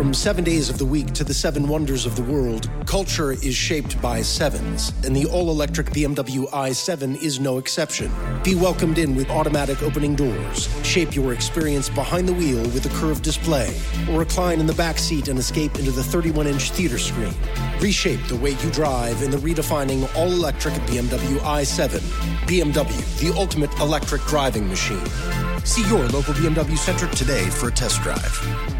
From seven days of the week to the seven wonders of the world, culture is shaped by sevens, and the all electric BMW i7 is no exception. Be welcomed in with automatic opening doors. Shape your experience behind the wheel with a curved display, or recline in the back seat and escape into the 31 inch theater screen. Reshape the way you drive in the redefining all electric BMW i7. BMW, the ultimate electric driving machine. See your local BMW Center today for a test drive.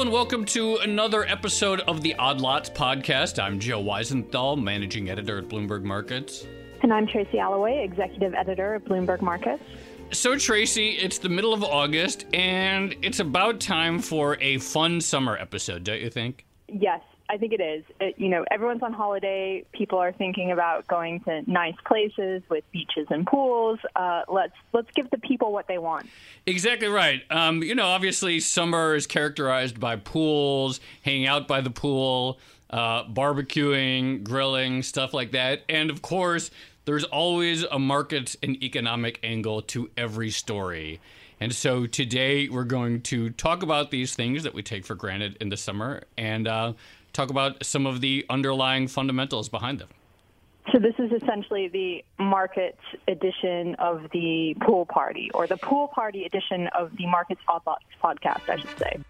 Hello and welcome to another episode of the Odd Lots podcast. I'm Joe Weisenthal, managing editor at Bloomberg Markets. And I'm Tracy Alloway, executive editor at Bloomberg Markets. So, Tracy, it's the middle of August, and it's about time for a fun summer episode, don't you think? Yes, I think it is. It, you know, everyone's on holiday. People are thinking about going to nice places with beaches and pools. Uh, let's let's give the people what they want. Exactly right. Um, you know, obviously, summer is characterized by pools, hanging out by the pool, uh, barbecuing, grilling, stuff like that, and of course, there's always a market and economic angle to every story. And so today we're going to talk about these things that we take for granted in the summer and uh, talk about some of the underlying fundamentals behind them. So this is essentially the market edition of the pool party, or the pool party edition of the Markets podcast, I should say.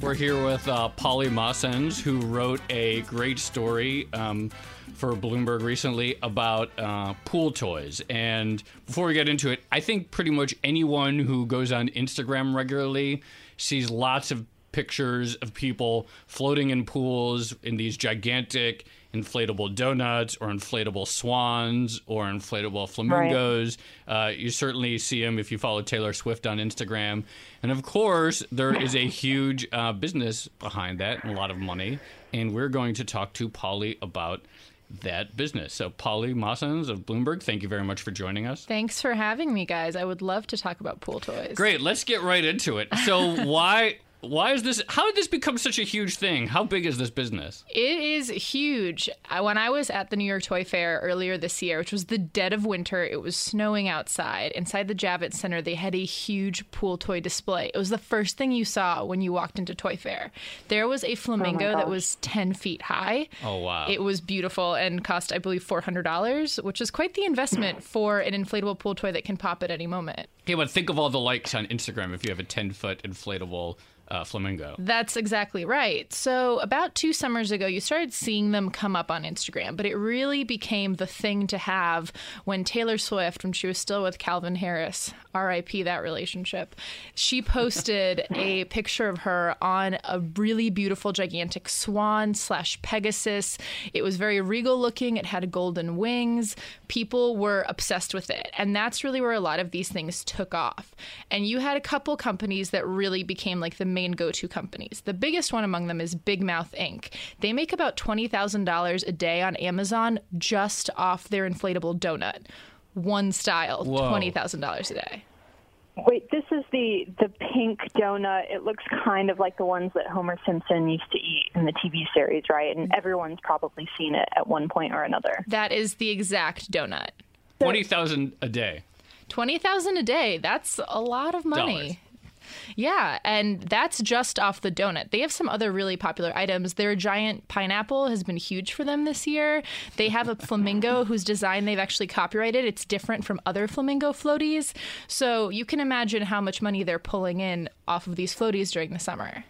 We're here with uh, Polly Mosendz, who wrote a great story um, for Bloomberg recently about uh, pool toys. And before we get into it, I think pretty much anyone who goes on Instagram regularly sees lots of pictures of people floating in pools in these gigantic inflatable donuts or inflatable swans or inflatable flamingos. Right. Uh, you certainly see them if you follow Taylor Swift on Instagram. And of course, there is a huge uh, business behind that and a lot of money. And we're going to talk to Polly about that business. So, Polly Mosendz of Bloomberg, thank you very much for joining us. Thanks for having me, guys. I would love to talk about pool toys. Great. Let's get right into it. So, why why is this how did this become such a huge thing? How big is this business? It is huge. Uh, when i was at the new york toy fair earlier this year which was the dead of winter it was snowing outside. Inside the javits center they had a huge pool toy display. It was the first thing you saw when you walked into toy fair. There was a flamingo oh that was 10 feet high. Oh wow. It was beautiful and cost i believe $400 which is quite the investment for an inflatable pool toy that can pop at any moment. Okay but think of all the likes on instagram if you have a 10 foot inflatable uh, flamingo. That's exactly right. So, about two summers ago, you started seeing them come up on Instagram, but it really became the thing to have when Taylor Swift, when she was still with Calvin Harris, RIP that relationship, she posted a picture of her on a really beautiful, gigantic swan slash Pegasus. It was very regal looking, it had golden wings. People were obsessed with it. And that's really where a lot of these things took off. And you had a couple companies that really became like the main go to companies. The biggest one among them is Big Mouth Inc. They make about $20,000 a day on Amazon just off their inflatable donut. One style, $20,000 a day. Wait, this is the the pink donut. It looks kind of like the ones that Homer Simpson used to eat in the TV series, right? And everyone's probably seen it at one point or another. That is the exact donut. Twenty thousand a day. Twenty thousand a day. That's a lot of money. Dollars. Yeah, and that's just off the donut. They have some other really popular items. Their giant pineapple has been huge for them this year. They have a flamingo whose design they've actually copyrighted. It's different from other flamingo floaties. So you can imagine how much money they're pulling in off of these floaties during the summer.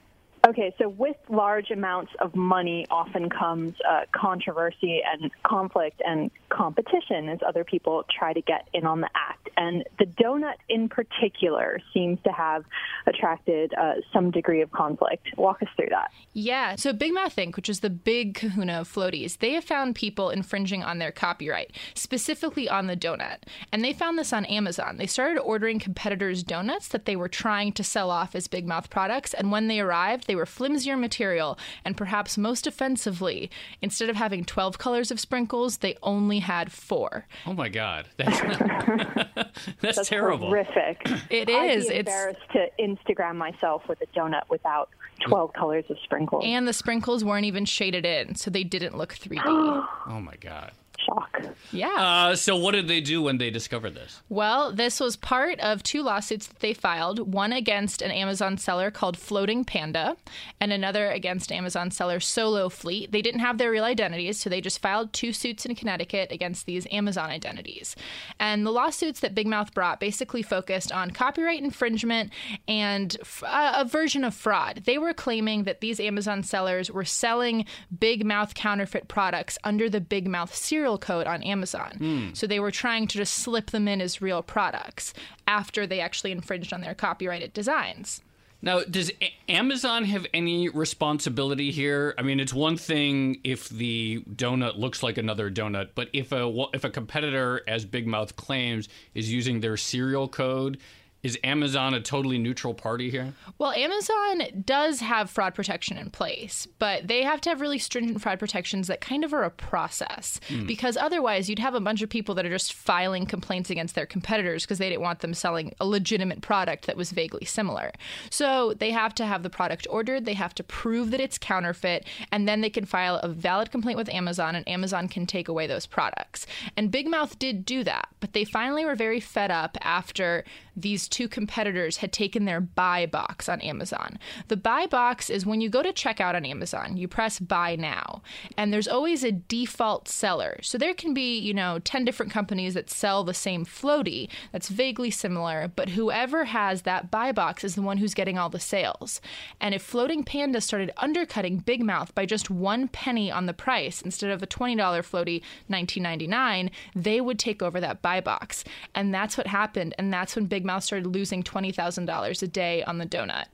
Okay, so with large amounts of money often comes uh, controversy and conflict and competition as other people try to get in on the act. And the donut in particular seems to have attracted uh, some degree of conflict. Walk us through that. Yeah, so Big Mouth Inc., which is the big kahuna of floaties, they have found people infringing on their copyright, specifically on the donut. And they found this on Amazon. They started ordering competitors' donuts that they were trying to sell off as Big Mouth products. And when they arrived, they were flimsier material. And perhaps most offensively, instead of having 12 colors of sprinkles, they only had four. Oh my God. That's, that's, That's terrible. horrific. It I'd is. Be It's embarrassed to Instagram myself with a donut without 12 colors of sprinkles. and the sprinkles weren't even shaded in, so they didn't look 3D. Oh my God. Shock. yeah. Uh, so what did they do when they discovered this? Well, this was part of two lawsuits that they filed one against an Amazon seller called Floating Panda, and another against Amazon seller Solo Fleet. They didn't have their real identities, so they just filed two suits in Connecticut against these Amazon identities. And the lawsuits that Big Mouth brought basically focused on copyright infringement and f- uh, a version of fraud. They were claiming that these Amazon sellers were selling Big Mouth counterfeit products under the Big Mouth serial code on Amazon. Hmm. So they were trying to just slip them in as real products after they actually infringed on their copyrighted designs. Now, does A- Amazon have any responsibility here? I mean, it's one thing if the donut looks like another donut, but if a if a competitor, as Big Mouth claims, is using their serial code, is Amazon a totally neutral party here? Well, Amazon does have fraud protection in place, but they have to have really stringent fraud protections that kind of are a process. Hmm. Because otherwise, you'd have a bunch of people that are just filing complaints against their competitors because they didn't want them selling a legitimate product that was vaguely similar. So they have to have the product ordered, they have to prove that it's counterfeit, and then they can file a valid complaint with Amazon, and Amazon can take away those products. And Big Mouth did do that, but they finally were very fed up after these two competitors had taken their buy box on Amazon. The buy box is when you go to checkout on Amazon, you press buy now, and there's always a default seller. So there can be, you know, 10 different companies that sell the same floaty that's vaguely similar, but whoever has that buy box is the one who's getting all the sales. And if Floating Panda started undercutting Big Mouth by just one penny on the price instead of a $20 floaty 19.99, they would take over that buy box. And that's what happened, and that's when Big Mouth started losing $20,000 a day on the donut.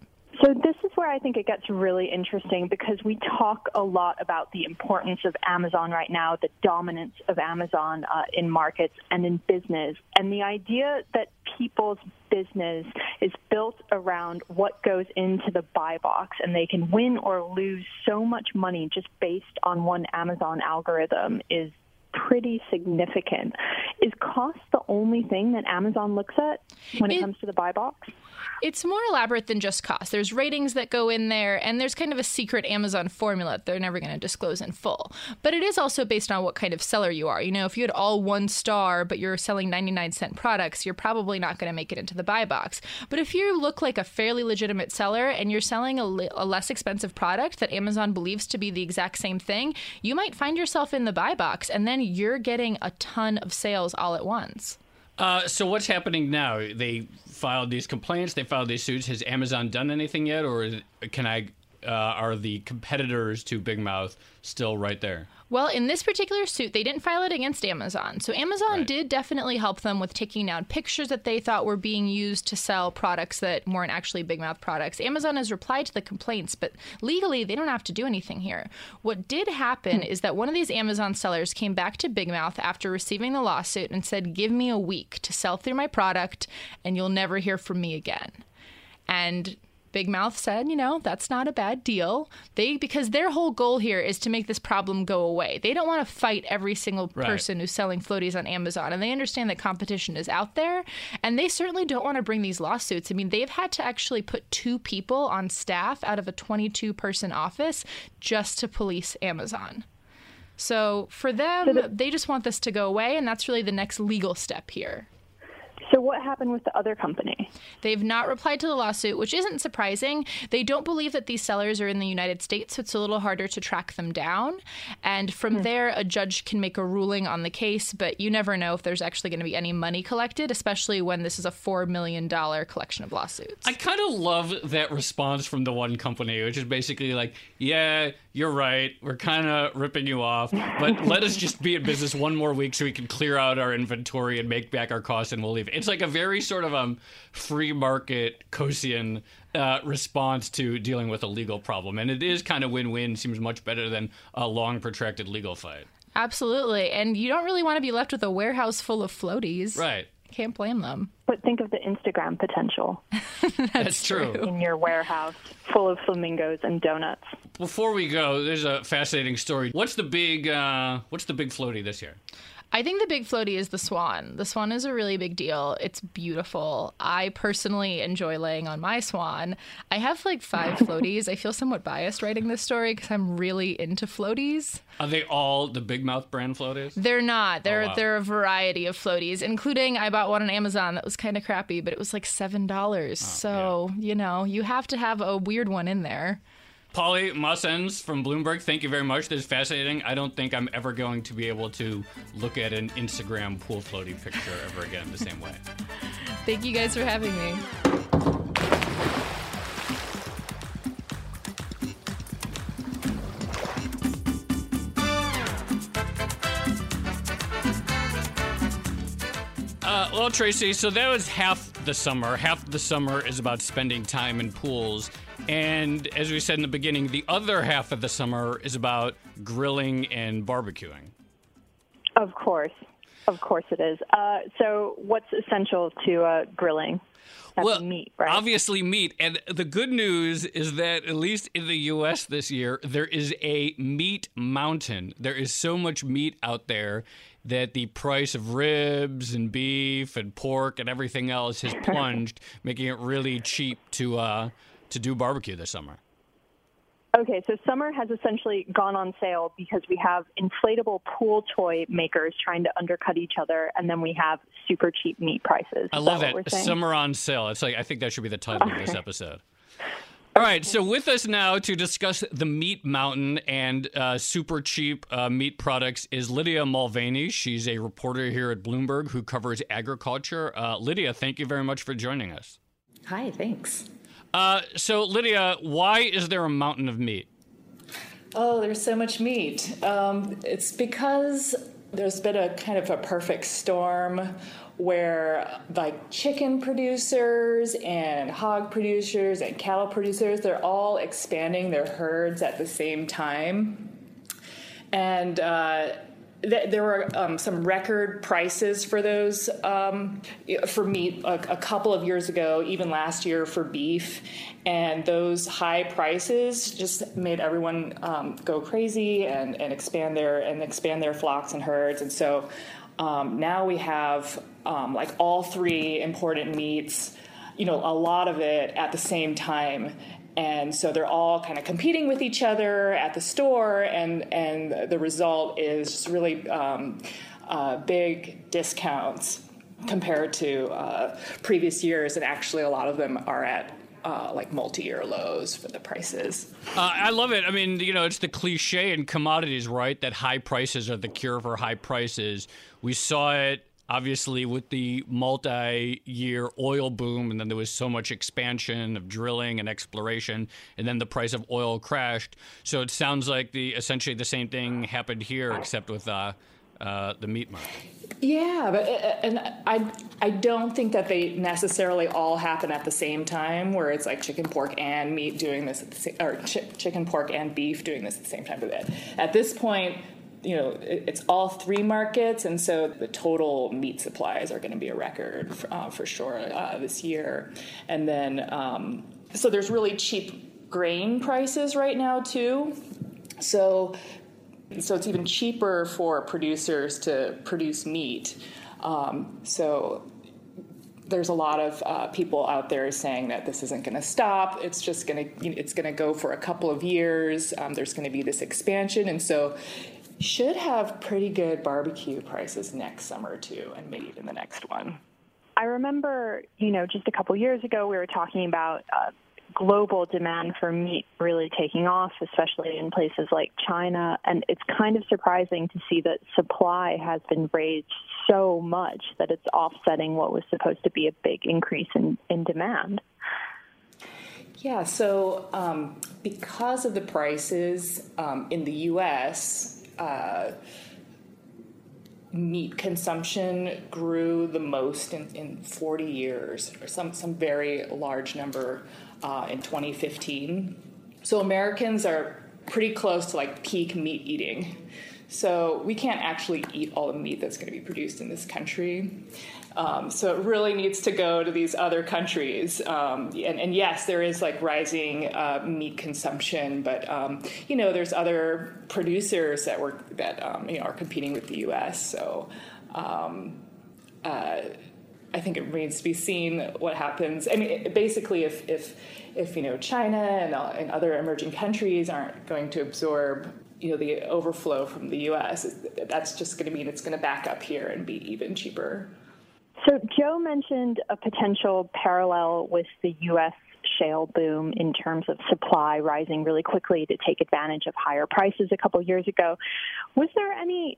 So this is where I think it gets really interesting because we talk a lot about the importance of Amazon right now, the dominance of Amazon uh, in markets and in business, and the idea that people's business is built around what goes into the buy box and they can win or lose so much money just based on one Amazon algorithm is pretty significant. Is cost the only thing that Amazon looks at when it, It- comes to the buy box? It's more elaborate than just cost. There's ratings that go in there, and there's kind of a secret Amazon formula that they're never going to disclose in full. But it is also based on what kind of seller you are. You know, if you had all one star, but you're selling 99 cent products, you're probably not going to make it into the buy box. But if you look like a fairly legitimate seller and you're selling a, li- a less expensive product that Amazon believes to be the exact same thing, you might find yourself in the buy box, and then you're getting a ton of sales all at once. Uh, so what's happening now? They filed these complaints. They filed these suits. Has Amazon done anything yet, or can I? Uh, are the competitors to Big Mouth still right there? Well, in this particular suit, they didn't file it against Amazon. So Amazon Right. did definitely help them with taking down pictures that they thought were being used to sell products that weren't actually Big Mouth products. Amazon has replied to the complaints, but legally, they don't have to do anything here. What did happen hmm. is that one of these Amazon sellers came back to Big Mouth after receiving the lawsuit and said, Give me a week to sell through my product, and you'll never hear from me again. And Big Mouth said, you know, that's not a bad deal. They because their whole goal here is to make this problem go away. They don't want to fight every single Right. person who's selling floaties on Amazon, and they understand that competition is out there, and they certainly don't want to bring these lawsuits. I mean, they've had to actually put two people on staff out of a 22 person office just to police Amazon. So for them, they just want this to go away, and that's really the next legal step here. So what happened with the other company? They've not replied to the lawsuit, which isn't surprising. They don't believe that these sellers are in the United States, so it's a little harder to track them down. And from mm. there, a judge can make a ruling on the case, but you never know if there's actually going to be any money collected, especially when this is a $4 million collection of lawsuits. I kind of love that response from the one company, which is basically like, yeah, you're right. We're kind of ripping you off, but let us just be in business one more week so we can clear out our inventory and make back our costs and we'll leave. It's like a very sort of um free market Coasian uh, response to dealing with a legal problem. And it is kind of win win, seems much better than a long protracted legal fight. Absolutely. And you don't really want to be left with a warehouse full of floaties. Right. Can't blame them. But think of the Instagram potential. That's, That's true. In your warehouse full of flamingos and donuts. Before we go, there's a fascinating story. What's the big uh, what's the big floaty this year? I think the big floaty is the swan. The swan is a really big deal. It's beautiful. I personally enjoy laying on my swan. I have like five floaties. I feel somewhat biased writing this story because I'm really into floaties. Are they all the Big Mouth brand floaties? They're not. They're oh, wow. they're a variety of floaties, including I bought one on Amazon that was kind of crappy, but it was like seven dollars. Oh, so yeah. you know you have to have a weird one in there. Polly Mosendz from Bloomberg, thank you very much. This is fascinating. I don't think I'm ever going to be able to look at an Instagram pool floaty picture ever again the same way. Thank you guys for having me. Uh, well, Tracy, so that was half the summer. Half the summer is about spending time in pools. And as we said in the beginning, the other half of the summer is about grilling and barbecuing. Of course. Of course it is. Uh, so, what's essential to uh, grilling? That's well, meat, right? Obviously, meat. And the good news is that, at least in the U.S. this year, there is a meat mountain. There is so much meat out there that the price of ribs and beef and pork and everything else has plunged, making it really cheap to uh, to do barbecue this summer? Okay, so summer has essentially gone on sale because we have inflatable pool toy makers trying to undercut each other, and then we have super cheap meat prices. I love that. Summer on sale. It's like I think that should be the title of this episode. All right, so with us now to discuss the meat mountain and uh, super cheap uh, meat products is Lydia Mulvany. She's a reporter here at Bloomberg who covers agriculture. Uh, Lydia, thank you very much for joining us. Hi, thanks. Uh, so, Lydia, why is there a mountain of meat? Oh, there's so much meat. Um, it's because there's been a kind of a perfect storm where like chicken producers and hog producers and cattle producers they're all expanding their herds at the same time and uh, there were um, some record prices for those um, for meat a, a, couple of years ago, even last year for beef, and those high prices just made everyone um, go crazy and, and expand their and expand their flocks and herds, and so um, now we have um, like all three important meats, you know, a lot of it at the same time and so they're all kind of competing with each other at the store and and the result is just really um, uh, big discounts compared to uh, previous years and actually a lot of them are at uh, like multi-year lows for the prices. Uh, I love it. I mean, you know, it's the cliche in commodities, right? That high prices are the cure for high prices. We saw it obviously with the multi-year oil boom and then there was so much expansion of drilling and exploration and then the price of oil crashed so it sounds like the essentially the same thing happened here except with uh, uh, the meat market. Yeah, but uh, and I I don't think that they necessarily all happen at the same time, where it's like chicken, pork, and meat doing this, at the same, or ch- chicken, pork, and beef doing this at the same time. But at this point, you know, it's all three markets, and so the total meat supplies are going to be a record uh, for sure uh, this year. And then, um, so there's really cheap grain prices right now too. So, so it's even cheaper for producers to produce meat. Um, so there's a lot of uh, people out there saying that this isn't going to stop. It's just going to it's going to go for a couple of years. Um, there's going to be this expansion, and so should have pretty good barbecue prices next summer too, and maybe even the next one. I remember, you know, just a couple years ago, we were talking about uh, global demand for meat really taking off, especially in places like China. And it's kind of surprising to see that supply has been raised so much that it's offsetting what was supposed to be a big increase in, in demand. Yeah, so um, because of the prices um, in the US, uh, meat consumption grew the most in, in 40 years, or some, some very large number uh, in 2015. So Americans are pretty close to like peak meat eating. So we can't actually eat all the meat that's going to be produced in this country. Um, so it really needs to go to these other countries. Um, and, and, yes, there is like rising uh, meat consumption, but um, you know, there's other producers that work that um, you know are competing with the U.S. So. Um, uh, I think it remains to be seen what happens. I mean, basically, if if if you know China and, uh, and other emerging countries aren't going to absorb you know the overflow from the U.S., that's just going to mean it's going to back up here and be even cheaper. So Joe mentioned a potential parallel with the U.S. shale boom in terms of supply rising really quickly to take advantage of higher prices a couple years ago. Was there any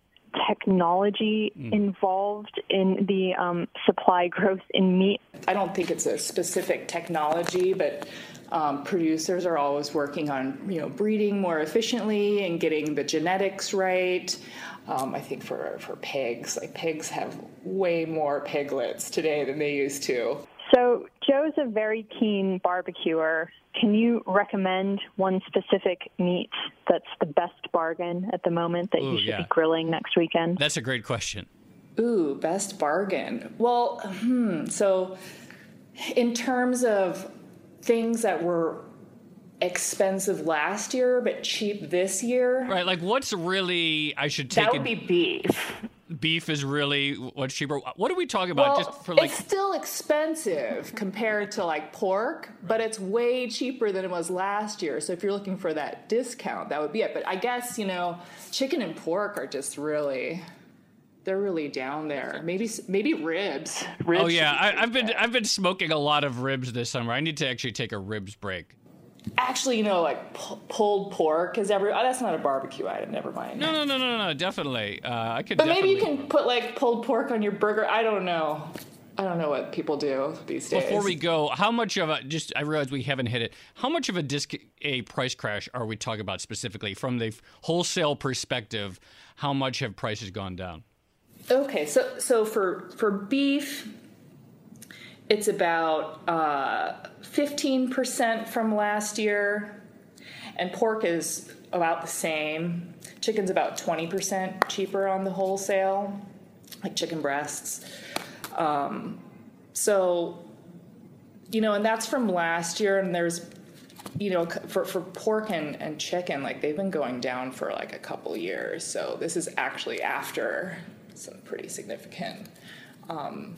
technology mm. involved in the um, supply growth in meat? I don't think it's a specific technology, but um, producers are always working on you know breeding more efficiently and getting the genetics right. Um, I think for for pigs, like pigs have way more piglets today than they used to. So Joe's a very keen barbecuer. Can you recommend one specific meat that's the best bargain at the moment that Ooh, you should yeah. be grilling next weekend? That's a great question. Ooh, best bargain. Well, hmm, so in terms of things that were expensive last year but cheap this year. Right, like what's really I should take That would be beef beef is really what's cheaper. What are we talking about? Well, Just for like, it's still expensive compared to like pork, but it's way cheaper than it was last year. So if you're looking for that discount, that would be it. But I guess you know, chicken and pork are just really. They're really down there. Maybe maybe ribs. ribs oh yeah, I, I've been I've been smoking a lot of ribs this summer. I need to actually take a ribs break actually, you know, like p- pulled pork is every. Oh, that's not a barbecue item. Never mind. No, no, no, no, no. Definitely. Uh, I could. But definitely... maybe you can put like pulled pork on your burger. I don't know. I don't know what people do these days. Before we go, how much of a just I realize we haven't hit it. How much of a disc a price crash are we talking about specifically from the wholesale perspective? How much have prices gone down? Okay, so so for for beef, it's about uh, 15% from last year, and pork is about the same. Chicken's about 20% cheaper on the wholesale, like chicken breasts. Um, so, you know, and that's from last year, and there's you know, for, for pork and, and chicken, like they've been going down for like a couple years. So this is actually after some pretty significant um,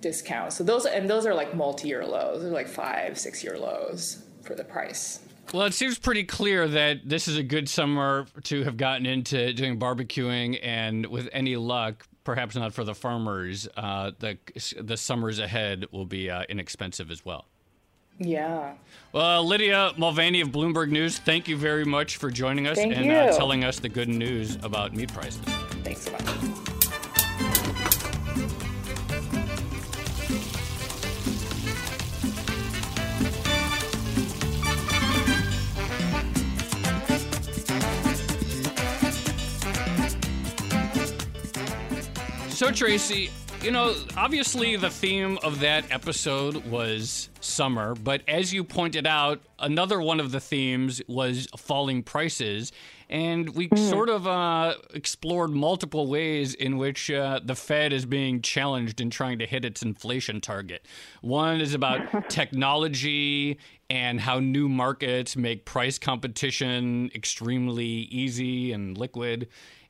discounts. So those and those are like multi-year lows. They're like five, six-year lows for the price. Well, it seems pretty clear that this is a good summer to have gotten into doing barbecuing, and with any luck, perhaps not for the farmers, uh, the the summers ahead will be uh, inexpensive as well. Yeah. Well, Lydia Mulvany of Bloomberg News, thank you very much for joining us thank and uh, telling us the good news about meat prices. Thanks so much. So, Tracy, you know, obviously the theme of that episode was summer, but as you pointed out, another one of the themes was falling prices. And we mm. sort of uh, explored multiple ways in which uh, the Fed is being challenged in trying to hit its inflation target. One is about technology and how new markets make price competition extremely easy and liquid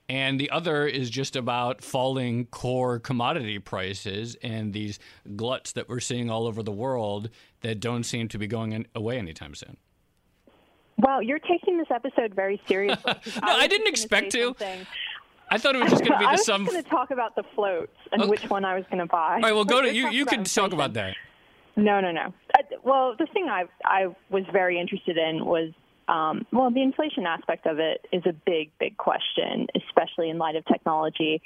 and the other is just about falling core commodity prices and these gluts that we're seeing all over the world that don't seem to be going in, away anytime soon. Wow, you're taking this episode very seriously. no, I, I didn't expect to. I thought it was just going to be the I was sum. going to talk about the floats and Okay. which one I was going to buy. All right, well, go to you. You can talk about that. No, no, no. Uh, well, the thing I I was very interested in was um, well, the inflation aspect of it is a big, big question, especially in light of technology.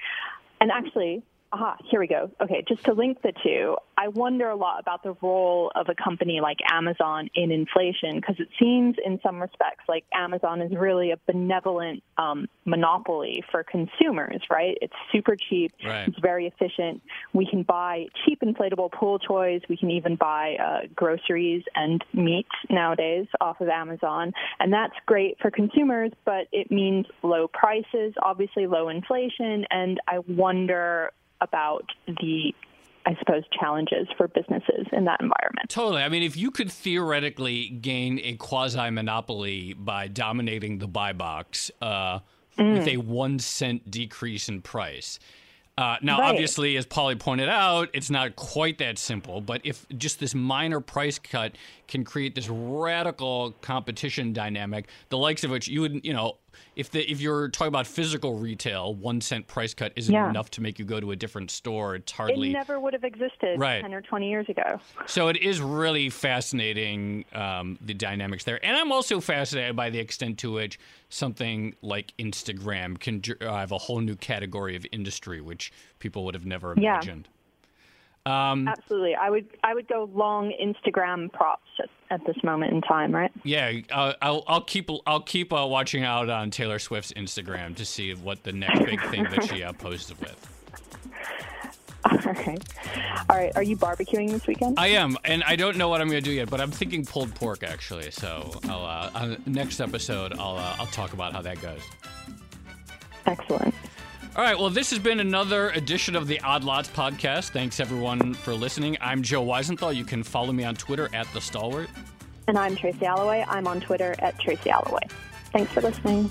And actually, aha, here we go. Okay, just to link the two, I wonder a lot about the role of a company like Amazon in inflation because it seems, in some respects, like Amazon is really a benevolent um, monopoly for consumers. Right? It's super cheap. Right. It's very efficient. We can buy cheap inflatable pool toys. We can even buy uh, groceries and meat nowadays off of Amazon. And that's great for consumers, but it means low prices, obviously low inflation. And I wonder about the, I suppose, challenges for businesses in that environment. Totally. I mean, if you could theoretically gain a quasi monopoly by dominating the buy box uh, with a one cent decrease in price. Uh, now, Right. obviously, as Polly pointed out, it's not quite that simple. But if just this minor price cut can create this radical competition dynamic, the likes of which you would, you know, if the if you're talking about physical retail, one cent price cut isn't Yeah. enough to make you go to a different store. It's hardly It never would have existed Right. 10 or 20 years ago. so it is really fascinating um, the dynamics there, and I'm also fascinated by the extent to which something like Instagram can drive a whole new category of industry, which people would have never Yeah. Um, Absolutely. I would I would go long Instagram props at, at this moment in time, right? yeah, uh, I'll, I'll keep I'll keep uh, watching out on Taylor Swift's Instagram to see what the next big thing that she uh, posted with. All right. All right. Are you barbecuing this weekend? I am, and I don't know what I'm going to do yet, but I'm thinking pulled pork actually. So I'll, uh, next episode, I'll uh, I'll talk about how that goes. Excellent. All right, well, this has been another edition of the Odd Lots podcast. Thanks, everyone, for listening. I'm Joe Weisenthal. You can follow me on Twitter at The Stalwart. And I'm Tracy Alloway. I'm on Twitter at Tracy Alloway. Thanks for listening.